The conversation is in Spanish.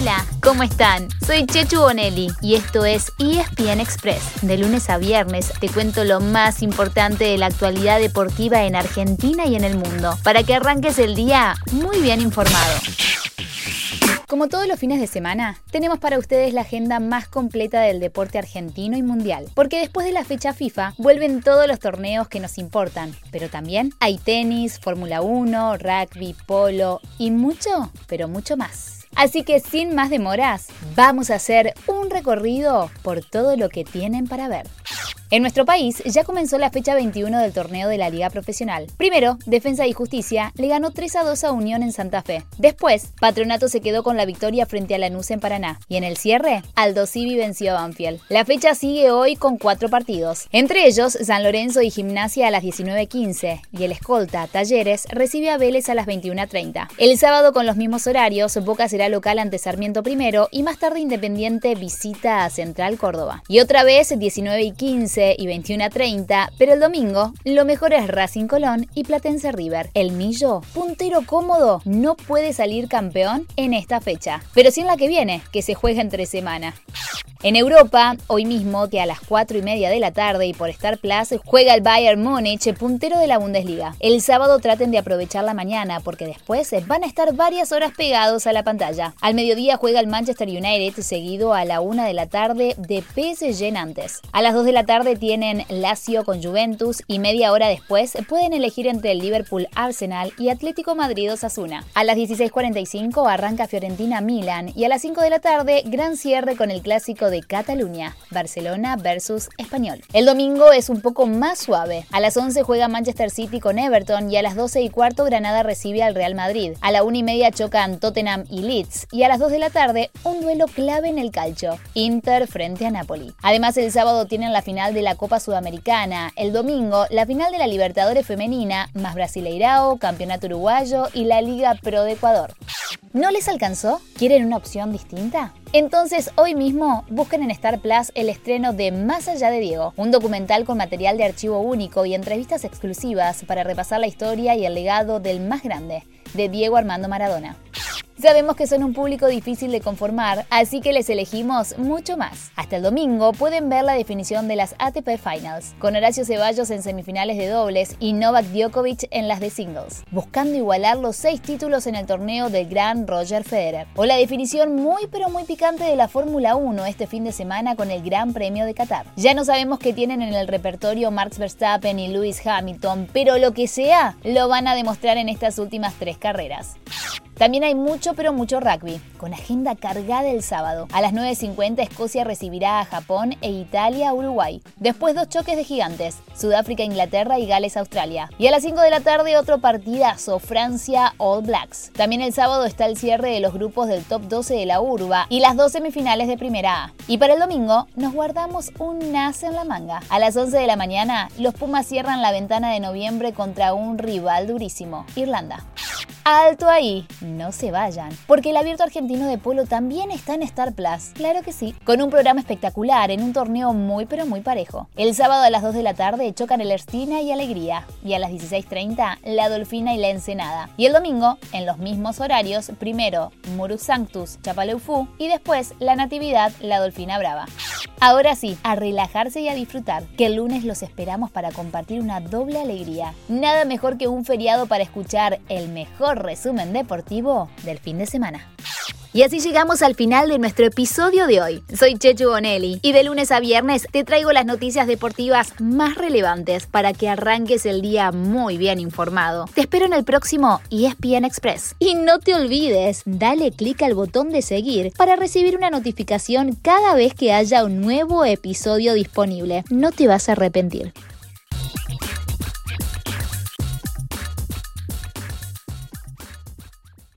Hola, ¿cómo están? Soy Chechu Bonelli y esto es ESPN Express. De lunes a viernes te cuento lo más importante de la actualidad deportiva en Argentina y en el mundo, para que arranques el día muy bien informado. Como todos los fines de semana, tenemos para ustedes la agenda más completa del deporte argentino y mundial, porque después de la fecha FIFA vuelven todos los torneos que nos importan, pero también hay tenis, Fórmula 1, rugby, polo y mucho, pero mucho más. Así que sin más demoras, vamos a hacer un recorrido por todo lo que tienen para ver. En nuestro país ya comenzó la fecha 21 del torneo de la Liga Profesional. Primero, Defensa y Justicia le ganó 3 a 2 a Unión en Santa Fe. Después, Patronato se quedó con la victoria frente a Lanús en Paraná. Y en el cierre, Aldo Civi venció a Banfield. La fecha sigue hoy con cuatro partidos. Entre ellos, San Lorenzo y Gimnasia a las 19.15 y el escolta Talleres recibe a Vélez a las 21.30. El sábado con los mismos horarios, Boca será local ante Sarmiento primero y más tarde Independiente visita a Central Córdoba. Y otra vez 19 y 15 y 21 a 30, pero el domingo lo mejor es Racing Colón y Platense River. El Millo, puntero cómodo, no puede salir campeón en esta fecha, pero sí en la que viene, que se juega entre semana. En Europa, hoy mismo, que a las 4 y media de la tarde y por Star Plus, juega el Bayern Múnich, puntero de la Bundesliga. El sábado traten de aprovechar la mañana, porque después van a estar varias horas pegados a la pantalla. Al mediodía juega el Manchester United, seguido a la 1 de la tarde de PSG Nantes. A las 2 de la tarde tienen Lazio con Juventus y media hora después pueden elegir entre el Liverpool Arsenal y Atlético Madrid Osasuna. A las 16.45 arranca Fiorentina Milan y a las 5 de la tarde gran cierre con el clásico de Cataluña, Barcelona versus Español. El domingo es un poco más suave. A las 11 juega Manchester City con Everton y a las 12 y cuarto Granada recibe al Real Madrid. A la 1 y media chocan Tottenham y Leeds y a las 2 de la tarde un duelo clave en el calcio, Inter frente a Napoli. Además el sábado tienen la final de la Copa Sudamericana, el domingo la final de la Libertadores femenina, más Brasileirao, Campeonato Uruguayo y la Liga Pro de Ecuador. ¿No les alcanzó? ¿Quieren una opción distinta? Entonces, hoy mismo busquen en Star Plus el estreno de Más allá de Diego, un documental con material de archivo único y entrevistas exclusivas para repasar la historia y el legado del más grande, de Diego Armando Maradona. Sabemos que son un público difícil de conformar, así que les elegimos mucho más. Hasta el domingo pueden ver la definición de las ATP Finals, con Horacio Ceballos en semifinales de dobles y Novak Djokovic en las de singles, buscando igualar los seis títulos en el torneo del Gran Roger Federer. O la definición muy pero muy picante de la Fórmula 1 este fin de semana con el Gran Premio de Qatar. Ya no sabemos qué tienen en el repertorio Max Verstappen y Lewis Hamilton, pero lo que sea, lo van a demostrar en estas últimas tres carreras. También hay mucho, pero mucho rugby, con agenda cargada el sábado. A las 9.50 Escocia recibirá a Japón e Italia a Uruguay. Después dos choques de gigantes, Sudáfrica, Inglaterra y Gales, Australia. Y a las 5 de la tarde otro partidazo, Francia All Blacks. También el sábado está el cierre de los grupos del top 12 de la urba y las dos semifinales de Primera A. Y para el domingo nos guardamos un NAS en la manga. A las 11 de la mañana los Pumas cierran la ventana de noviembre contra un rival durísimo, Irlanda. Alto ahí, no se vayan, porque el abierto argentino de polo también está en Star Plus, claro que sí, con un programa espectacular en un torneo muy pero muy parejo. El sábado a las 2 de la tarde chocan el Erstina y Alegría, y a las 16.30 la Dolfina y la Ensenada. Y el domingo, en los mismos horarios, primero Murus Sanctus, Chapaleufú, y después la Natividad, la Dolfina Brava. Ahora sí, a relajarse y a disfrutar, que el lunes los esperamos para compartir una doble alegría. Nada mejor que un feriado para escuchar el mejor resumen deportivo del fin de semana. Y así llegamos al final de nuestro episodio de hoy. Soy Chechu Bonelli y de lunes a viernes te traigo las noticias deportivas más relevantes para que arranques el día muy bien informado. Te espero en el próximo ESPN Express. Y no te olvides, dale clic al botón de seguir para recibir una notificación cada vez que haya un nuevo episodio disponible. No te vas a arrepentir.